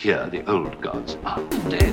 Here, the old gods are dead.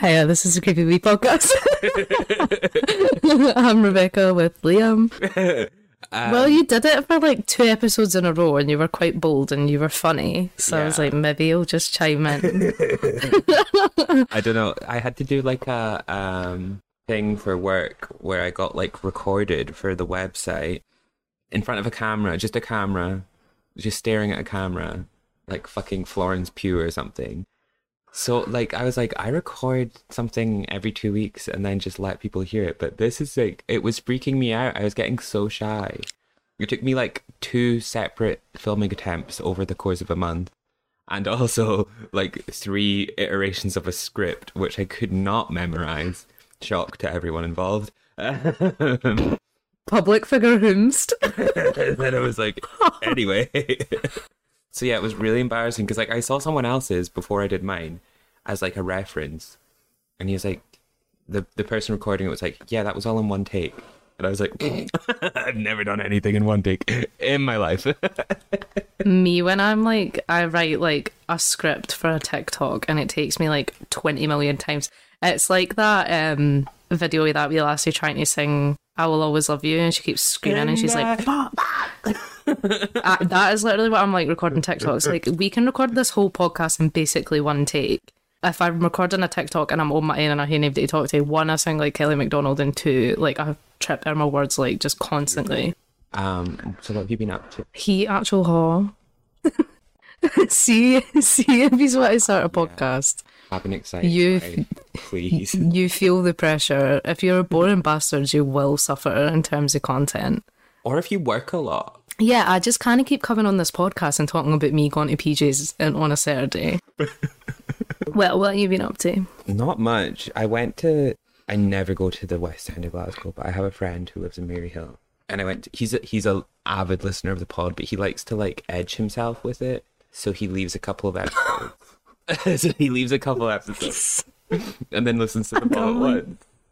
Hiya, this is a Creepy Wee podcast. I'm Rebecca with Liam. well, you did it for like two episodes in a row and you were quite bold and you were funny. So I was like, maybe you'll just chime in. I don't know. I had to do like a um thing for work where I got like recorded for the website in front of a camera, just a camera, just staring at a camera, like fucking Florence Pugh or something. So like I was like I record something every 2 weeks and then just let people hear it, but this is like it was freaking me out. I was getting so shy. It took me like two separate filming attempts over the course of a month and also like three iterations of a script which I could not memorize. Shock to everyone involved. Public figure whomst. then I was like, anyway. So yeah, it was really embarrassing because like I saw someone else's before I did mine as like a reference, and he was like, the the person recording it was like, yeah, that was all in one take. And I was like, I've never done anything in one take in my life. me when I'm like, I write like a script for a TikTok and it takes me like 20 million times. It's like that um video that wee lassie trying to sing I Will Always Love You and she keeps screaming and she's like, "Fuck, fuck." Uh, that is literally what I'm like recording TikToks. Like, we can record this whole podcast in basically one take. If I'm recording a TikTok and I'm on my own and I hear nobody to talk to, one, I sound like Kelly Macdonald, and two, like, I trip over my words, like, just constantly. um, so what have you been up to? He actual haw. see, see if he's what I start a podcast. I've been excited. You- right? please. You feel the pressure. If you're a boring bastard, you will suffer in terms of content. Or if you work a lot. Yeah, I just kind of keep coming on this podcast and talking about me going to PJs and- on a Saturday. well, what have you been up to? Not much. I went to. I never go to the West End of Glasgow, but I have a friend who lives in Maryhill, and I went. he's a, he's a avid listener of the pod, but he likes to like edge himself with it, so he leaves a couple of episodes. so he leaves a couple of episodes, and then listens to the pod at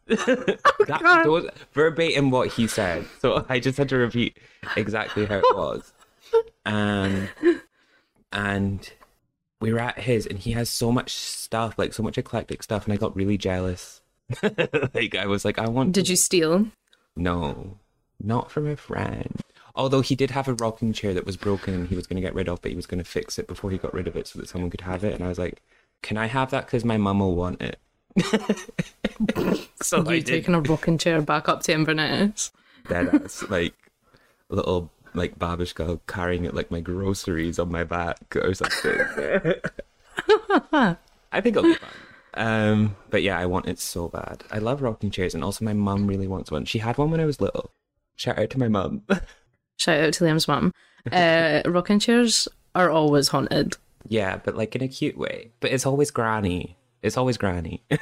once. that was verbatim what he said, so I just had to repeat exactly how it was. Um, and we were at his and he has so much stuff like so much eclectic stuff and i got really jealous like i was like i want Did to- you steal? no not from a friend although he did have a rocking chair that was broken and he was going to get rid of but he was going to fix it before he got rid of it so that someone could have it and i was like can i have that because my mum will want it so you taking a rocking chair back up to Inverness? dead ass like little like babushka carrying it like my groceries on my back or something. I think it'll be fun. Um, but yeah, I want it so bad. I love rocking chairs, and also my mum really wants one. She had one when I was little. Shout out to my mum. Shout out to Liam's mum. Uh, rocking chairs are always haunted. yeah, but like in a cute way. But it's always granny. It's always granny.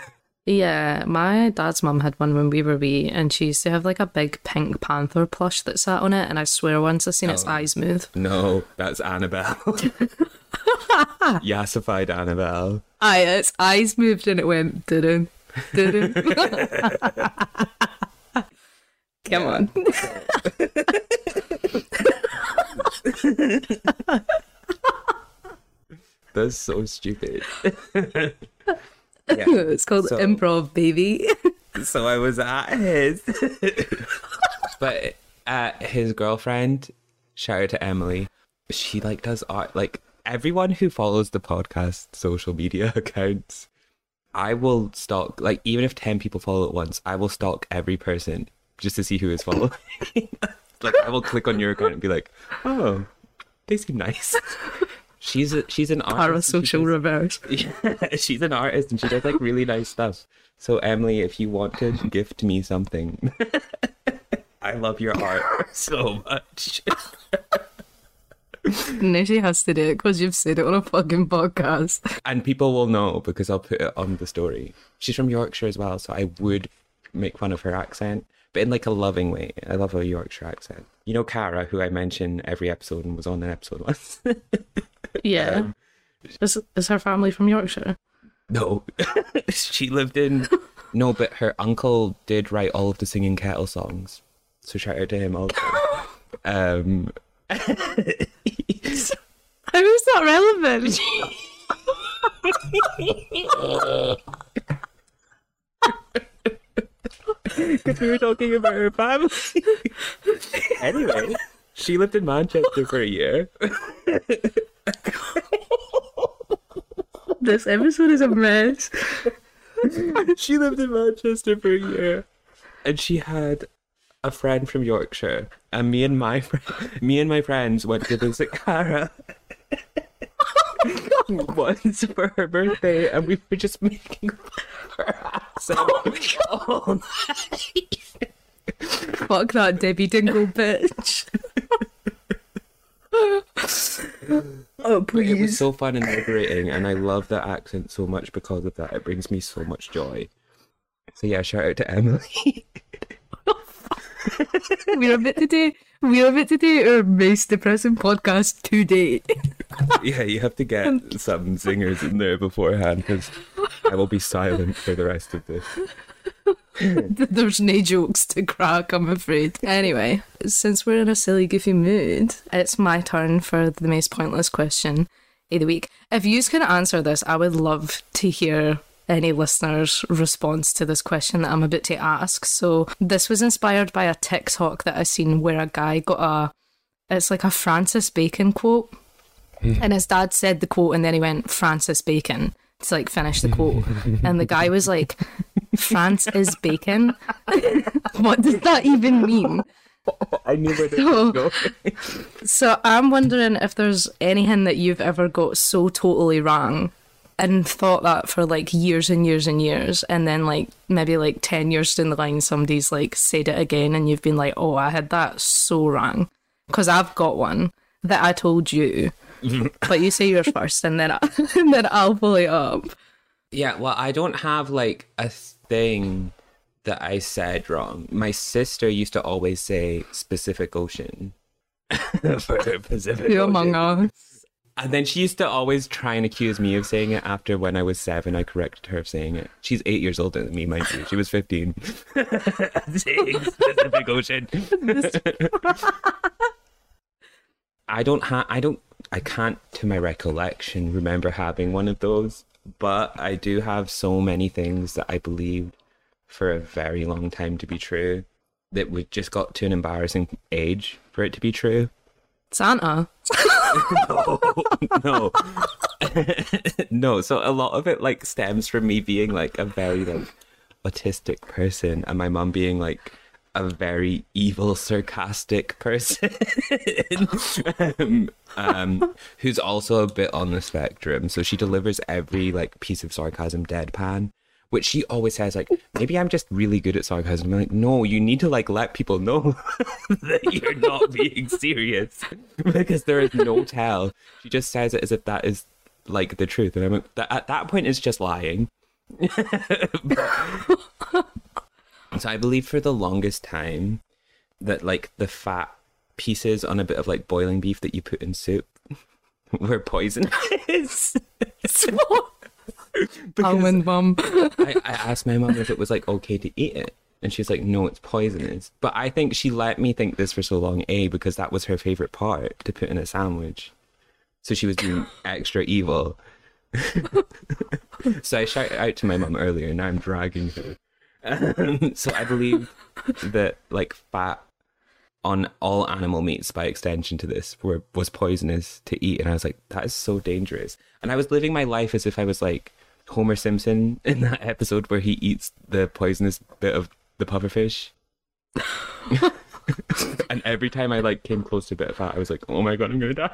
Yeah, my dad's mum had one when we were wee, and she used to have like a big pink panther plush that sat on it. And I swear once I seen its oh. eyes move. no, that's Annabelle. Yassified Annabelle. Aye, its eyes moved and it went didn't didn't. Come on. That's so stupid. it's called So- improv, baby. so I was at his. but uh, his girlfriend, shout out to Emily, she like does art. Like everyone who follows the podcast social media accounts, I will stalk. Like even if ten people follow at once, I will stalk every person just to see who is following. like I will click on your account and be like, oh, they seem nice. She's a, she's an artist. Parasocial does- reverse. yeah, she's an artist and she does like really nice stuff. So Emily, if you want to gift me something, I love your art so much. Now she has to do it because you've said it on a fucking podcast. And people will know because I'll put it on the story. She's from Yorkshire as well, so I would make fun of her accent, but in like a loving way. I love a Yorkshire accent. You know Cara, who I mention every episode and was on an episode once. Yeah. is, is her family from Yorkshire? No, she lived in. No, but her uncle did write all of the singing kettle songs, so shout out to him also. um, How is that relevant? because we were talking about her family. anyway, she lived in Manchester for a year. this episode is a mess. she lived in Manchester for a year, and she had a friend from Yorkshire, and me and my fr- me and my friends went to visit Cara. Once for her birthday, and we were just making fun of her accent all night. Fuck that Debbie Dingle bitch. Oh, It was so fun and liberating, and I love that accent so much because of that. It brings me so much joy. So yeah, shout out to Emily. We're about to do we're about to do our most depressing podcast to date. yeah, you have to get some zingers in there beforehand because I will be silent for the rest of this. Hmm. There's no jokes to crack, I'm afraid. Anyway, since we're in a silly, goofy mood, it's my turn for the most pointless question of the week. If you can answer this, I would love to hear any listener's response to this question that I'm about to ask. So, this was inspired by a TikTok that I seen where a guy got a, it's like a Francis Bacon quote. Hmm. And his dad said the quote, and then he went, Francis Bacon, to like finish the quote. and the guy was like, France is bacon? what does that even mean? I knew where So- going. So I'm wondering if there's anything that you've ever got so totally wrong and thought that for like years and years and years and then like maybe like 10 years down the line somebody's like said it again and you've been like oh i had that so wrong because i've got one that i told you but you say yours first and then I, and then i'll pull it up Yeah, well, I don't have like a thing that I said wrong. My sister used to always say Pacific Ocean for Pacific you among us And then she used to always try and accuse me of saying it after when I was seven, I corrected her of saying it. She's eight years older than me, mind you. She was 15. saying Pacific Ocean. I don't have, I don't, I can't, to my recollection, remember having one of those, but I do have so many things that I believed for a very long time to be true that we just got to an embarrassing age for it to be true. santa no, no, no. So a lot of it like stems from me being like a very like autistic person, and my mum being like a very evil, sarcastic person, um, um, who's also a bit on the spectrum. So she delivers every like piece of sarcasm deadpan. Which she always says, like, maybe I'm just really good at sarcasm. I'm like, no, you need to like let people know that you're not being serious because there is no tell. She just says it as if that is like the truth, and I'm like, at that point, it's just lying. So I believe for the longest time that like the fat pieces on a bit of like boiling beef that you put in soup were poisonous. almond mum I, I asked my mom if it was like okay to eat it. And she's like, no, it's poisonous. But I think she let me think this for so long, A, because that was her favorite part to put in a sandwich. So she was being extra evil. so I shouted out to my mum earlier, and now I'm dragging her. So I believe that like fat on all animal meats, by extension to this, were was poisonous to eat, and I was like, that is so dangerous. And I was living my life as if I was like Homer Simpson in that episode where he eats the poisonous bit of the pufferfish. and every time I like came close to a bit of fat, I was like, "Oh my god, I'm gonna die."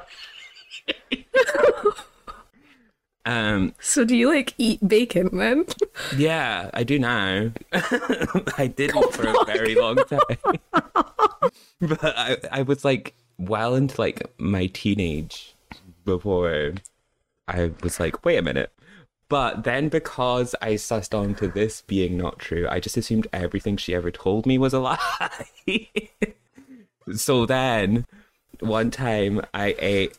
Um, So do you like eat bacon then? yeah, I do now. I didn't for a very long time, but I I was like well into like my teenage before I was like, wait a minute. But then because I sussed on to this being not true, I just assumed everything she ever told me was a lie. so then one time I ate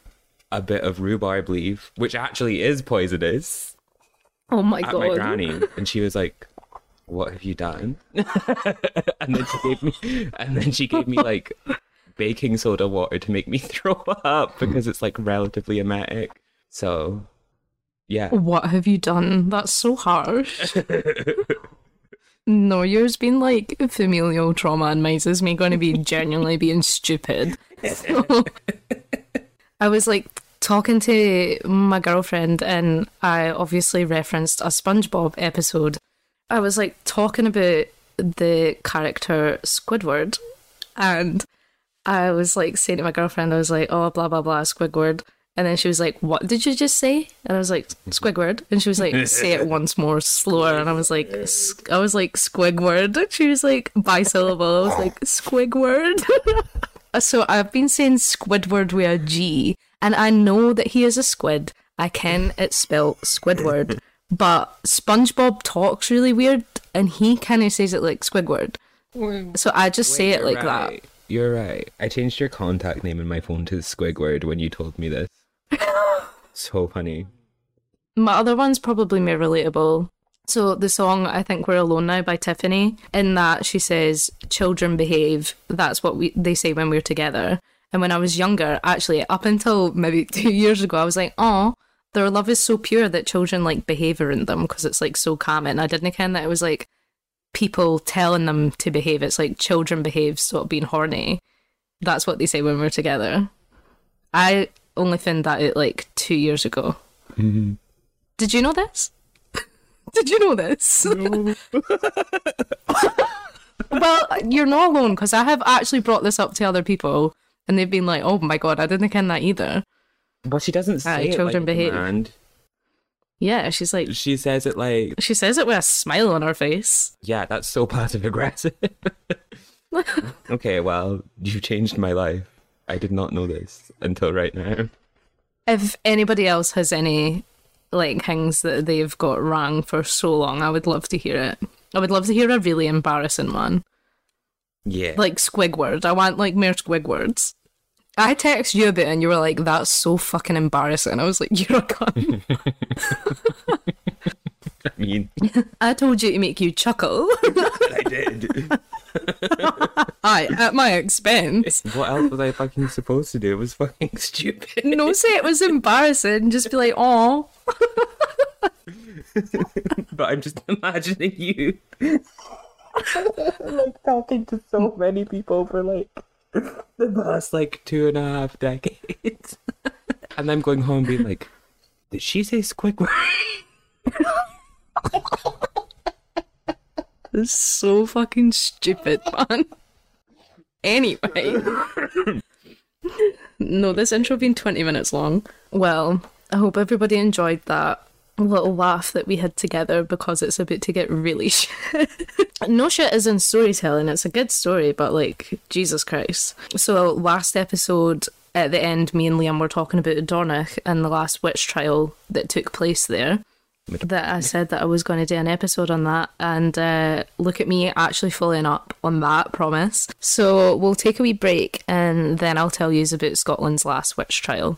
a bit of rhubarb leaf, which actually is poisonous, Oh my at god. my granny, and she was like, "What have you done?" and then she gave me, and then she gave me like baking soda water to make me throw up because it's like relatively emetic. So, yeah, What have you done? That's so harsh. no, yours been like familial trauma, and mine's is me going to be genuinely being stupid. So, I was like talking to my girlfriend, and I obviously referenced a SpongeBob episode. I was like talking about the character Squidward, and I was like saying to my girlfriend, I was like, oh, blah, blah, blah, Squidward. And then she was like, what did you just say? And I was like, Squidward. And she was like, say it once more slower. And I was like, I was like, Squidward. And she was like, bisyllable. I was like, Squidward. Uh, so I've been saying Squidward with a G. And I know that he is a squid. I can, it's spelled Squidward. But SpongeBob talks really weird. And he kind of says it like Squidward. So I just say it You're like that. You're right. I changed your contact name in my phone to Squidward when you told me this. so funny. My other one's probably more relatable. So the song I think We're Alone Now by Tiffany, in that she says, Children behave. That's what we they say when we're together. And when I was younger, actually up until maybe two years ago, I was like, oh, their love is so pure that children like behave around them because it's like so common. I didn't ken that it was like people telling them to behave. It's like children behave, stop being horny. That's what they say when we're together. I only found that out like two years ago. Mm-hmm. Did you know this? Did you know this? well, you're not alone because I have actually brought this up to other people and they've been like, oh my god, I didn't ken that either. But she doesn't say Aye, it children like behave. a. Yeah, she's like, She says it like, she says it with a smile on her face. yeah, that's so passive aggressive. okay, well, you changed my life. I did not know this until right now. If anybody else has any like things that they've got wrong for so long, I would love to hear it. I would love to hear a really embarrassing one. Yeah. Like Squidward. I want like more Squidwards. I text you a bit and you were like, that's so fucking embarrassing. I was like, you're a cunt. I mean, I told you to make you chuckle. I did. Aye, at my expense. what else was I fucking supposed to do? It was fucking stupid. No, say it was embarrassing. Just be like, oh. But I'm just imagining you like talking to so many people for like the past like two and a half decades. and I'm going home being like, did she say Squidward? This is so fucking stupid, man. Anyway. no, this intro been 20 minutes long. Well, I hope everybody enjoyed that little laugh that we had together because it's about to get really shit. no shit is in storytelling. It's a good story, but like, Jesus Christ. So, last episode, at the end, me and Liam were talking about Dornoch and the last witch trial that took place there that I said that I was going to do an episode on that, and uh, look at me actually following up on that promise. So we'll take a wee break, and then I'll tell you about Scotland's last witch trial.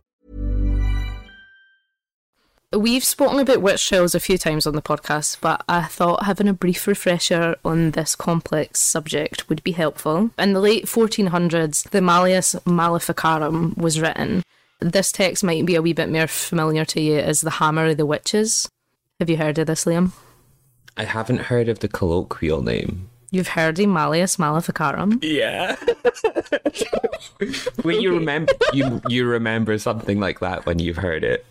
We've spoken about witch trials a few times on the podcast, but I thought having a brief refresher on this complex subject would be helpful. In the late 1400s, the Malleus Maleficarum was written. This text might be a wee bit more familiar to you as the Hammer of the Witches. Have you heard of this, Liam? I haven't heard of the colloquial name. You've heard of Malleus Maleficarum? Yeah. Wait, you remember you you remember something like that when you've heard it.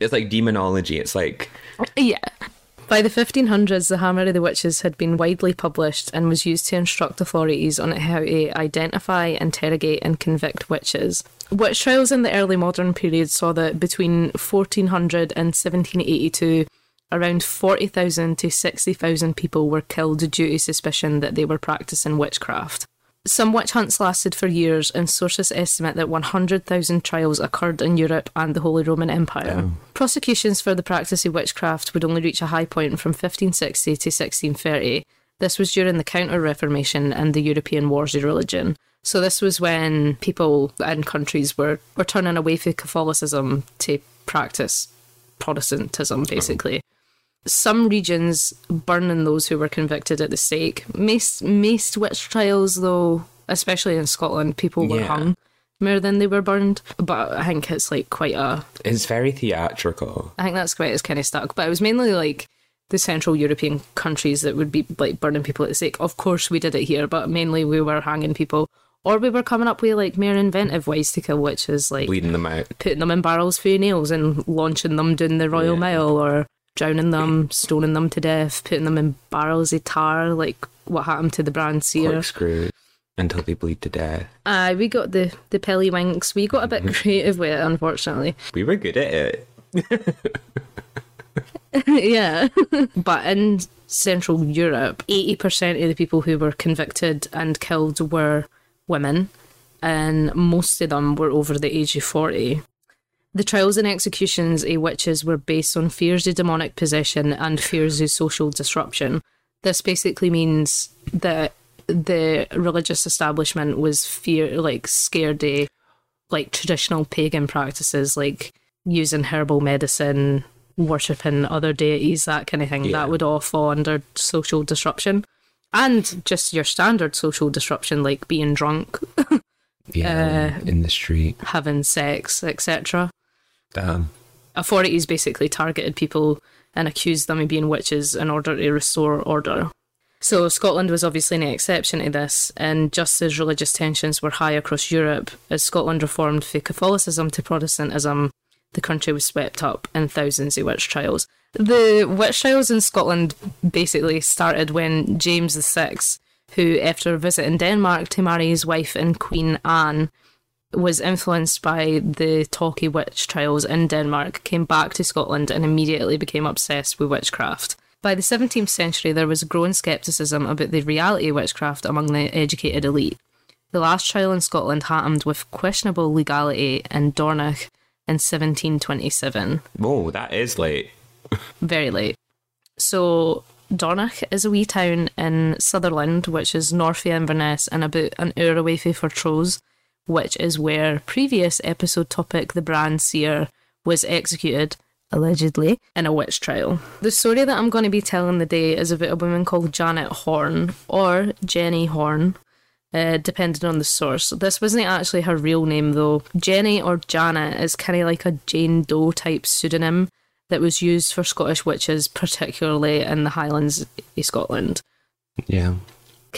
It's like demonology. It's like Yeah. By the 1500s, the Hammer of the Witches had been widely published and was used to instruct authorities on how to identify, interrogate, and convict witches. Witch trials in the early modern period saw that between 1400 and 1782, around 40,000 to 60,000 people were killed due to suspicion that they were practicing witchcraft. Some witch hunts lasted for years, and sources estimate that 100,000 trials occurred in Europe and the Holy Roman Empire. Prosecutions for the practice of witchcraft would only reach a high point from 1560 to 1630. This was during the Counter Reformation and the European Wars of Religion. So, this was when people and countries were, were turning away from Catholicism to practice Protestantism, uh-huh. basically some regions burning those who were convicted at the stake. Most witch trials, though, especially in Scotland, people were Yeah. hung more than they were burned. But I think it's like quite a. it's very theatrical. I think that's quite it's kind of stuck. But it was mainly like the Central European countries that would be like burning people at the stake. Of course, we did it here, but mainly we were hanging people. Or we were coming up with like more inventive ways to kill witches, like Bleeding them out. putting them in barrels for your nails and launching them down the Royal Yeah. Mile or drowning them, stoning them to death, putting them in barrels of tar, like what happened to the Brahan Seer. Corkscrew until they bleed to death. Aye, we got the, the pilliwinks. We got a bit mm-hmm. creative with it, unfortunately. We were good at it. yeah. but in Central Europe, 80% of the people who were convicted and killed were women, and most of them were over the age of 40. The trials and executions of witches were based on fears of demonic possession and fears of social disruption. This basically means that the religious establishment was fear like scared of like traditional pagan practices like using herbal medicine, worshipping other deities, that kind of thing. Yeah. That would all fall under social disruption. And just your standard social disruption, like being drunk, Yeah, uh, in the street. having sex, etc. Damn. Authorities basically targeted people and accused them of being witches in order to restore order. So Scotland was obviously no exception to this, and just as religious tensions were high across Europe, as Scotland reformed from Catholicism to Protestantism, the country was swept up in thousands of witch trials. The witch trials in Scotland basically started when James VI, who, after visiting Denmark to marry his wife and Queen Anne, was influenced by the Talkie witch trials in Denmark, came back to Scotland and immediately became obsessed with witchcraft. By the 17th century, there was growing scepticism about the reality of witchcraft among the educated elite. The last trial in Scotland happened with questionable legality in Dornoch in 1727 Whoa, that is late. very late. So Dornoch is a wee town in Sutherland, which is north of Inverness and about an hour away from Fortrose, which is where previous episode topic, the Brahan Seer, was executed, allegedly, in a witch trial. The story that I'm going to be telling the day is about a woman called Janet Horne, or Jenny Horne, uh, depending on the source. This wasn't actually her real name, though. Jenny or Janet is kind of like a Jane Doe type pseudonym that was used for Scottish witches, particularly in the Highlands of Scotland. Yeah.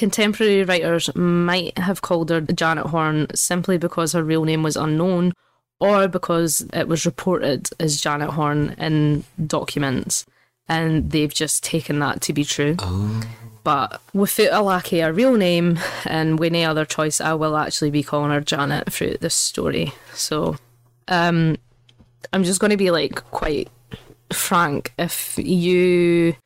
Contemporary writers might have called her Janet Horne simply because her real name was unknown or because it was reported as Janet Horne in documents and they've just taken that to be true. Oh. But without a lack of a real name and with no other choice, I will actually be calling her Janet throughout this story. So um, I'm just going to be like quite frank. If you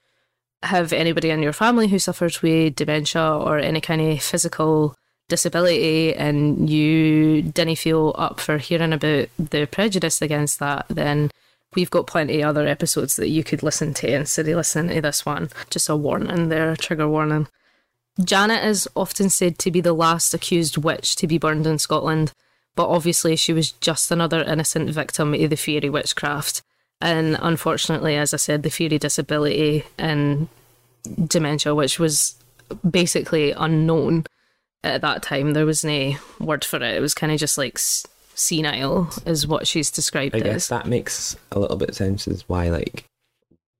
have anybody in your family who suffers with dementia or any kind of physical disability and you didn't feel up for hearing about the prejudice against that, then we've got plenty of other episodes that you could listen to instead of listening to this one. Just a warning there, a trigger warning. Janet is often said to be the last accused witch to be burned in Scotland, but obviously she was just another innocent victim of the fairy witchcraft. And unfortunately, as I said, the Fury disability and dementia, which was basically unknown at that time, there was no word for it. It was kind of just like senile, is what she's described I as. guess that makes a little bit sense as why like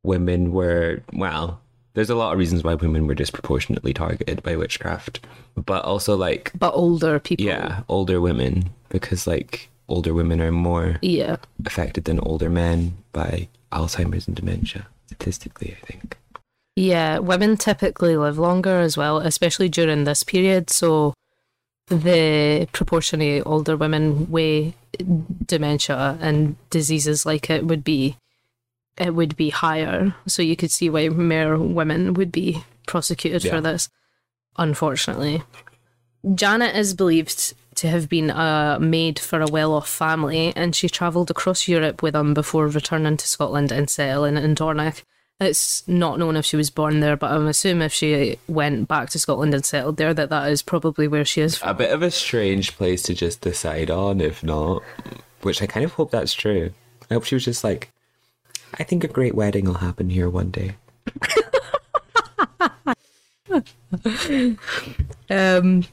women were well. There's a lot of reasons why women were disproportionately targeted by witchcraft, but also like But older people. yeah, older women because like older women are more Yeah. affected than older men by Alzheimer's and dementia statistically. I think. Yeah, women typically live longer as well, especially during this period. So the proportion of older women with dementia and diseases like it would be it would be higher. So you could see why more women would be prosecuted Yeah. for this, unfortunately. Janet is believed to have been a maid for a well off family, and she travelled across Europe with them before returning to Scotland and settling in Dornoch. It's not known if she was born there, but I'm assuming if she went back to Scotland and settled there, that that is probably where she is. from. A bit of a strange place to just decide on, if not. Which I kind of hope that's true. I hope she was just like, I think a great wedding will happen here one day. Um,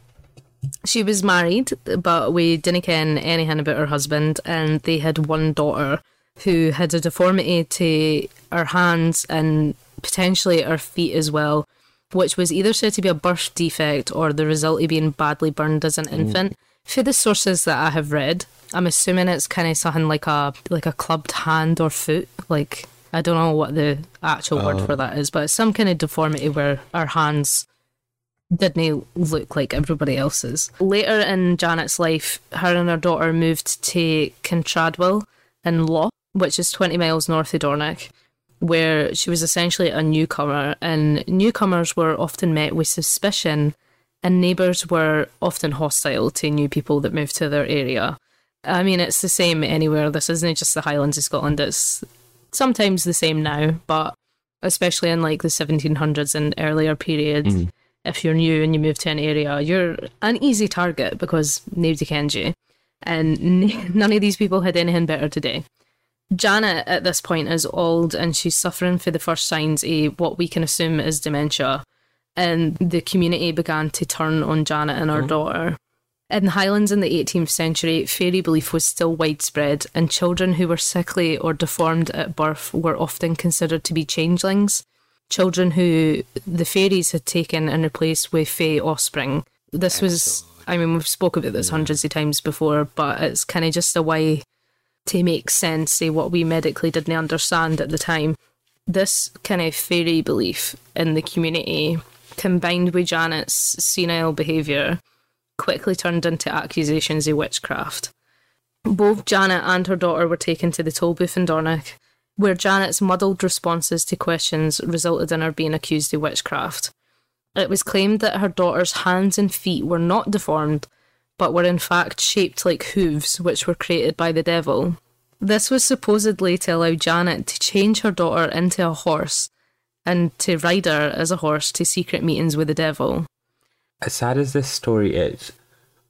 she was married, but we didn't ken anything about her husband, and they had one daughter who had a deformity to her hands and potentially her feet as well, which was either said to be a birth defect or the result of being badly burned as an mm. infant. For the sources that I have read, I'm assuming it's kind of something like a like a clubbed hand or foot, like. I don't know what the actual word uh, for that is, but it's some kind of deformity where our hands didn't look like everybody else's. Later in Janet's life, her and her daughter moved to Kintradwell in Loth, which is 20 miles north of Dornoch, where she was essentially a newcomer, and newcomers were often met with suspicion, and neighbours were often hostile to new people that moved to their area. I mean, it's the same anywhere. This isn't just the Highlands of Scotland, it's sometimes the same now, but especially in like the 1700s and earlier periods mm. If you're new and you move to an area, you're an easy target because nobody kens you. And none of these people had anything better today. Janet at this point is old and she's suffering for the first signs of what we can assume is dementia. And the community began to turn on Janet and her mm-hmm. daughter. In the Highlands in the 18th century, fairy belief was still widespread, and children who were sickly or deformed at birth were often considered to be changelings children who the fairies had taken and replaced with fae offspring. This was, I mean, we've spoke about this hundreds of times before, but it's kind of just a way to make sense of what we medically didn't understand at the time. This kind of fairy belief in the community, combined with Janet's senile behaviour, quickly turned into accusations of witchcraft. Both Janet and her daughter were taken to the toll booth in Dornoch, where Janet's muddled responses to questions resulted in her being accused of witchcraft. It was claimed that her daughter's hands and feet were not deformed, but were in fact shaped like hooves, which were created by the devil. This was supposedly to allow Janet to change her daughter into a horse and to ride her as a horse to secret meetings with the devil. As sad as this story is,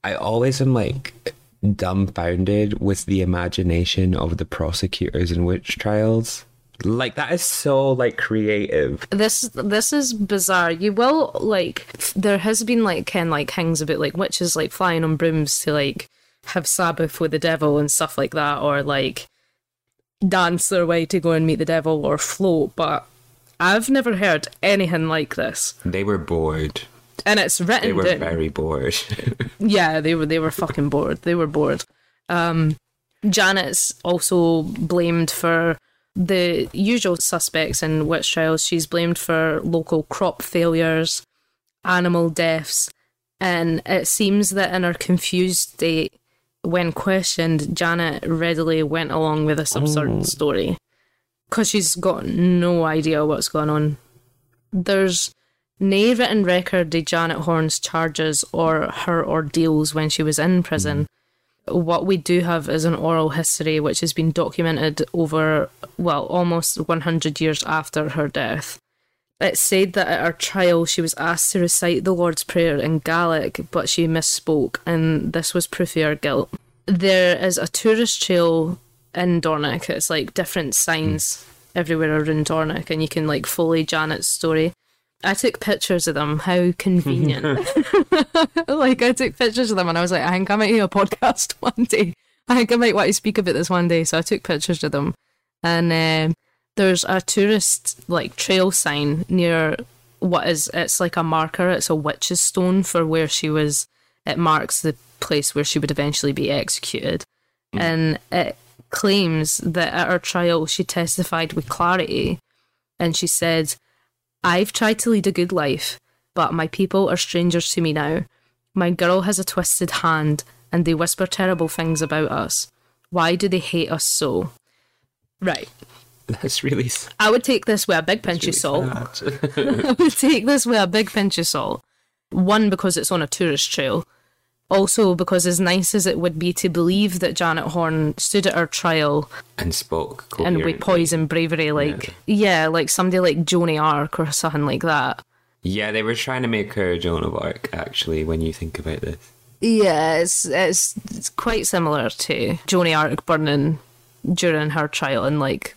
I always am like dumbfounded with the imagination of the prosecutors in witch trials. Like that is so like creative. This this is bizarre. You will like there has been like ken like hangs about like witches like flying on brooms to like have Sabbath with the devil and stuff like that, or like dance their way to go and meet the devil or float, but I've never heard anything like this. They were bored. And it's written They were down. very bored. Yeah, they were they were fucking bored. They were bored. Um, Janet's also blamed for the usual suspects in witch trials. She's blamed for local crop failures, animal deaths, and it seems that in her confused state, when questioned, Janet readily went along with this absurd story because she's got no idea what's going on. There's no written record of Janet Horne's charges or her ordeals when she was in prison. Mm-hmm. What we do have is an oral history which has been documented over, well, almost 100 years after her death. It's said that at her trial she was asked to recite the Lord's Prayer in Gaelic, but she misspoke, and this was proof of her guilt. There is a tourist trail in Dornoch. It's like different signs mm. everywhere around Dornoch, and you can like follow Janet's story. I took pictures of them. How convenient! like I took pictures of them, and I was like, I think I might do a podcast one day. I think I might want to speak about this one day. So I took pictures of them, and um, there's a tourist like trail sign near what is it's like a marker. It's a witch's stone for where she was. It marks the place where she would eventually be executed, and it claims that at her trial she testified with clarity, and she said. I've tried to lead a good life, but my people are strangers to me now. My girl has a twisted hand, and they whisper terrible things about us. Why do they hate us so? Right. That's really I would take this with a big pinch of salt. I would take this with a big pinch of salt. One, because it's on a tourist trail. Also, because as nice as it would be to believe that Janet Horne stood at her trial and spoke and with poise and bravery, like, yeah, like somebody like Joan of Arc or something like that. Yeah, they were trying to make her Joan of Arc. Actually, when you think about this, Yeah, it's, it's, it's quite similar to Joan of Arc burning during her trial and like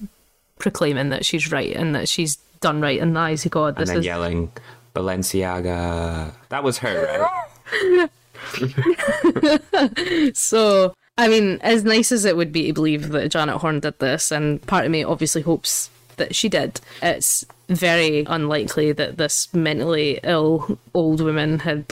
proclaiming that she's right and that she's done right in the eyes of God. and then is yelling Balenciaga. That was her, right? so. I mean, as nice as it would be to believe that Janet Horne did this, and part of me obviously hopes that she did, it's very unlikely that this mentally ill old woman had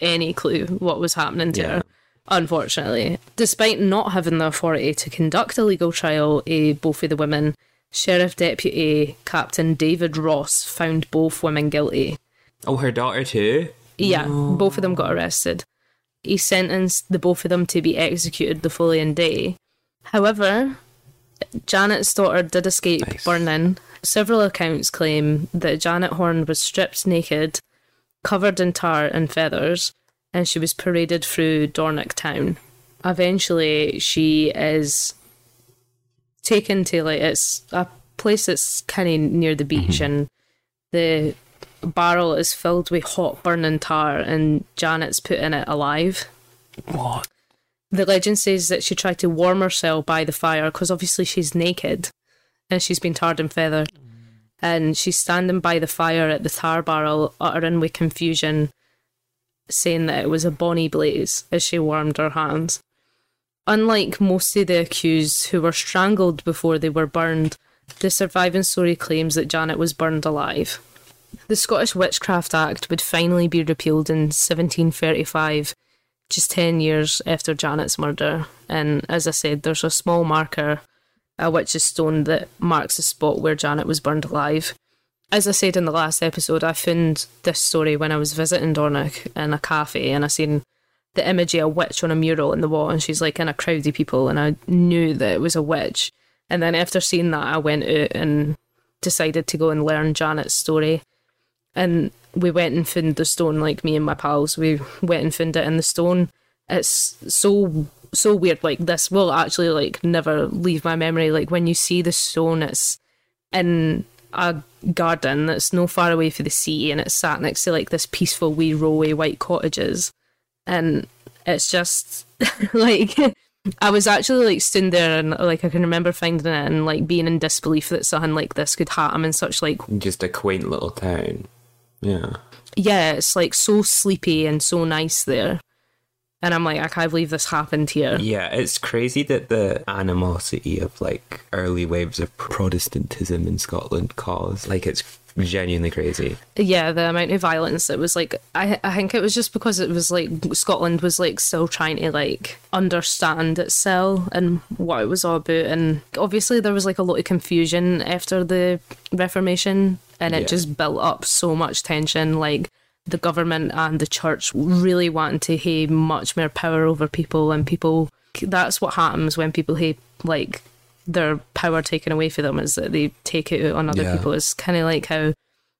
any clue what was happening to Yeah. her. Unfortunately, despite not having the authority to conduct a legal trial of both of the women, Sheriff Deputy Captain David Ross found both women guilty. Oh, her daughter too. Yeah, both of them got arrested. He sentenced the both of them to be executed the following day. However, Janet's daughter did escape Nice. burning. Several accounts claim that Janet Horne was stripped naked, covered in tar and feathers, and she was paraded through Dornoch town. Eventually, she is taken to like it's a place that's kind of near the beach, mm-hmm. and the barrel is filled with hot burning tar, and Janet's put in it alive. What? The legend says that she tried to warm herself by the fire because obviously she's naked and she's been tarred and feathered. And she's standing by the fire at the tar barrel, uttering with confusion, saying that it was a bonny blaze as she warmed her hands. Unlike most of the accused who were strangled before they were burned, the surviving story claims that Janet was burned alive. The Scottish Witchcraft Act would finally be repealed in 1735, just 10 years after Janet's murder. And as I said, there's a small marker, a witch's stone, that marks the spot where Janet was burned alive. As I said in the last episode, I found this story when I was visiting Dornoch in a cafe and I seen the image of a witch on a mural in the wall and she's like in a crowd of people and I knew that it was a witch. And then after seeing that, I went out and decided to go and learn Janet's story. And we went and found the stone, like me and my pals. We went and found it in the stone. It's so so weird. Like this will actually like never leave my memory. Like when you see the stone, it's in a garden that's no far away from the sea and it's sat next to like this peaceful wee rowway white cottages and it's just like I was actually like stood there and like I can remember finding it and like being in disbelief that something like this could happen in such like Just a quaint little town. Yeah. yeah, it's like so sleepy and so nice there. And I'm like, I can't believe this happened here. Yeah, it's crazy that the animosity of like early waves of Protestantism in Scotland caused. Like, it's genuinely crazy. Yeah, the amount of violence that was like, I I think it was just because it was like Scotland was like still trying to like understand itself and what it was all about, and obviously there was like a lot of confusion after the Reformation, and it Yeah. just built up so much tension, like. The government and the church really wanting to have much more power over people, and people. That's what happens when people have like their power taken away from them is that they take it out on other Yeah. people. It's kind of like how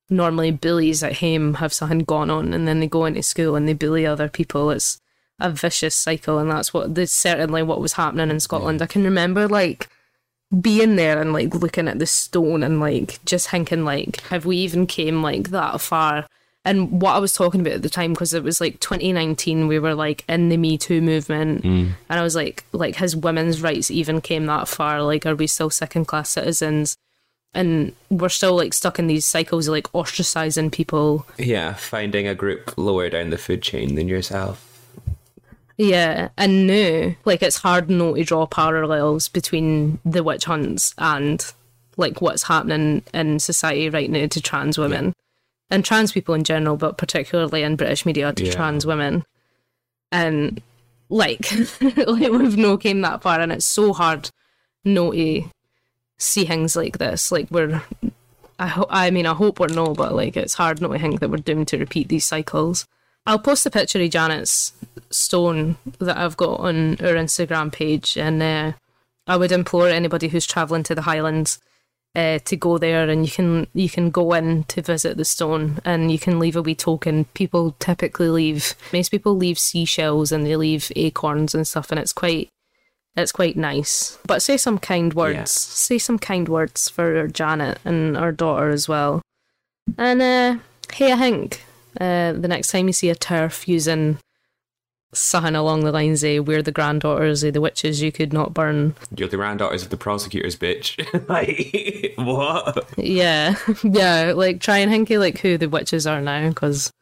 normally bullies at home have something gone on and then they go into school and they bully other people. It's a vicious cycle, and that's what that's certainly what was happening in Scotland. I can remember like being there and like looking at the stone and like just thinking like, have we even came like that far? And what I was talking about at the time, because it was like 2019, we were like in the Me Too movement, hmm. and I was like, like has women's rights even came that far? Like, are we still second class citizens? And we're still like stuck in these cycles of like ostracizing people Yeah, finding a group lower down the food chain than yourself. Yeah, and no, like, it's hard not to draw parallels between the witch hunts and like what's happening in society right now to trans women and trans people in general, but particularly in British media to Yeah. trans women. And like, like we've no came that far, and it's so hard not to see things like this. Like we're, I ho- I mean, I hope we're not, but like it's hard not to think that we're doomed to repeat these cycles. I'll post a picture of Janet's stone that I've got on our Instagram page, and uh, I would implore anybody who's travelling to the Highlands uh, to go there, and you can you can go in to visit the stone, and you can leave a wee token. People typically leave most people leave seashells and they leave acorns and stuff, and it's quite it's quite nice. But say some kind words. Yeah. Say some kind words for Janet and our daughter as well. And uh, hey, I think uh, the next time you see a TERF using something along the lines of we're the granddaughters of the witches you could not burn. You're the granddaughters of the prosecutors, bitch. like, what? Yeah, yeah, like try and think of like who the witches are now because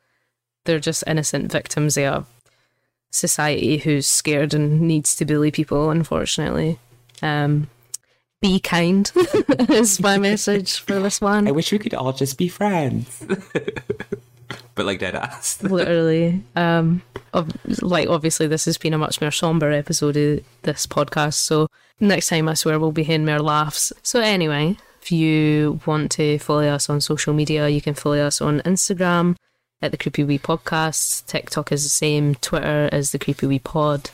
they're just innocent victims of a society who's scared and needs to bully people. Unfortunately, um, be kind is my message for this one. I wish we could all just be friends. but like dead ass. literally um like obviously this has been a much more somber episode of this podcast so next time i swear we'll be hearing more laughs so anyway if you want to follow us on social media you can follow us on instagram at the creepy wee podcast tiktok is the same twitter is the creepy wee pod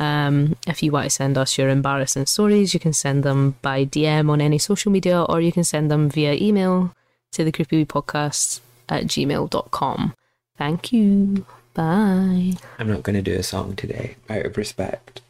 um, if you want to send us your embarrassing stories, you can send them by DM on any social media or you can send them via email to the creepy wee podcast at gmail.com. Thank you. Bye. I'm not going to do a song today, out of respect.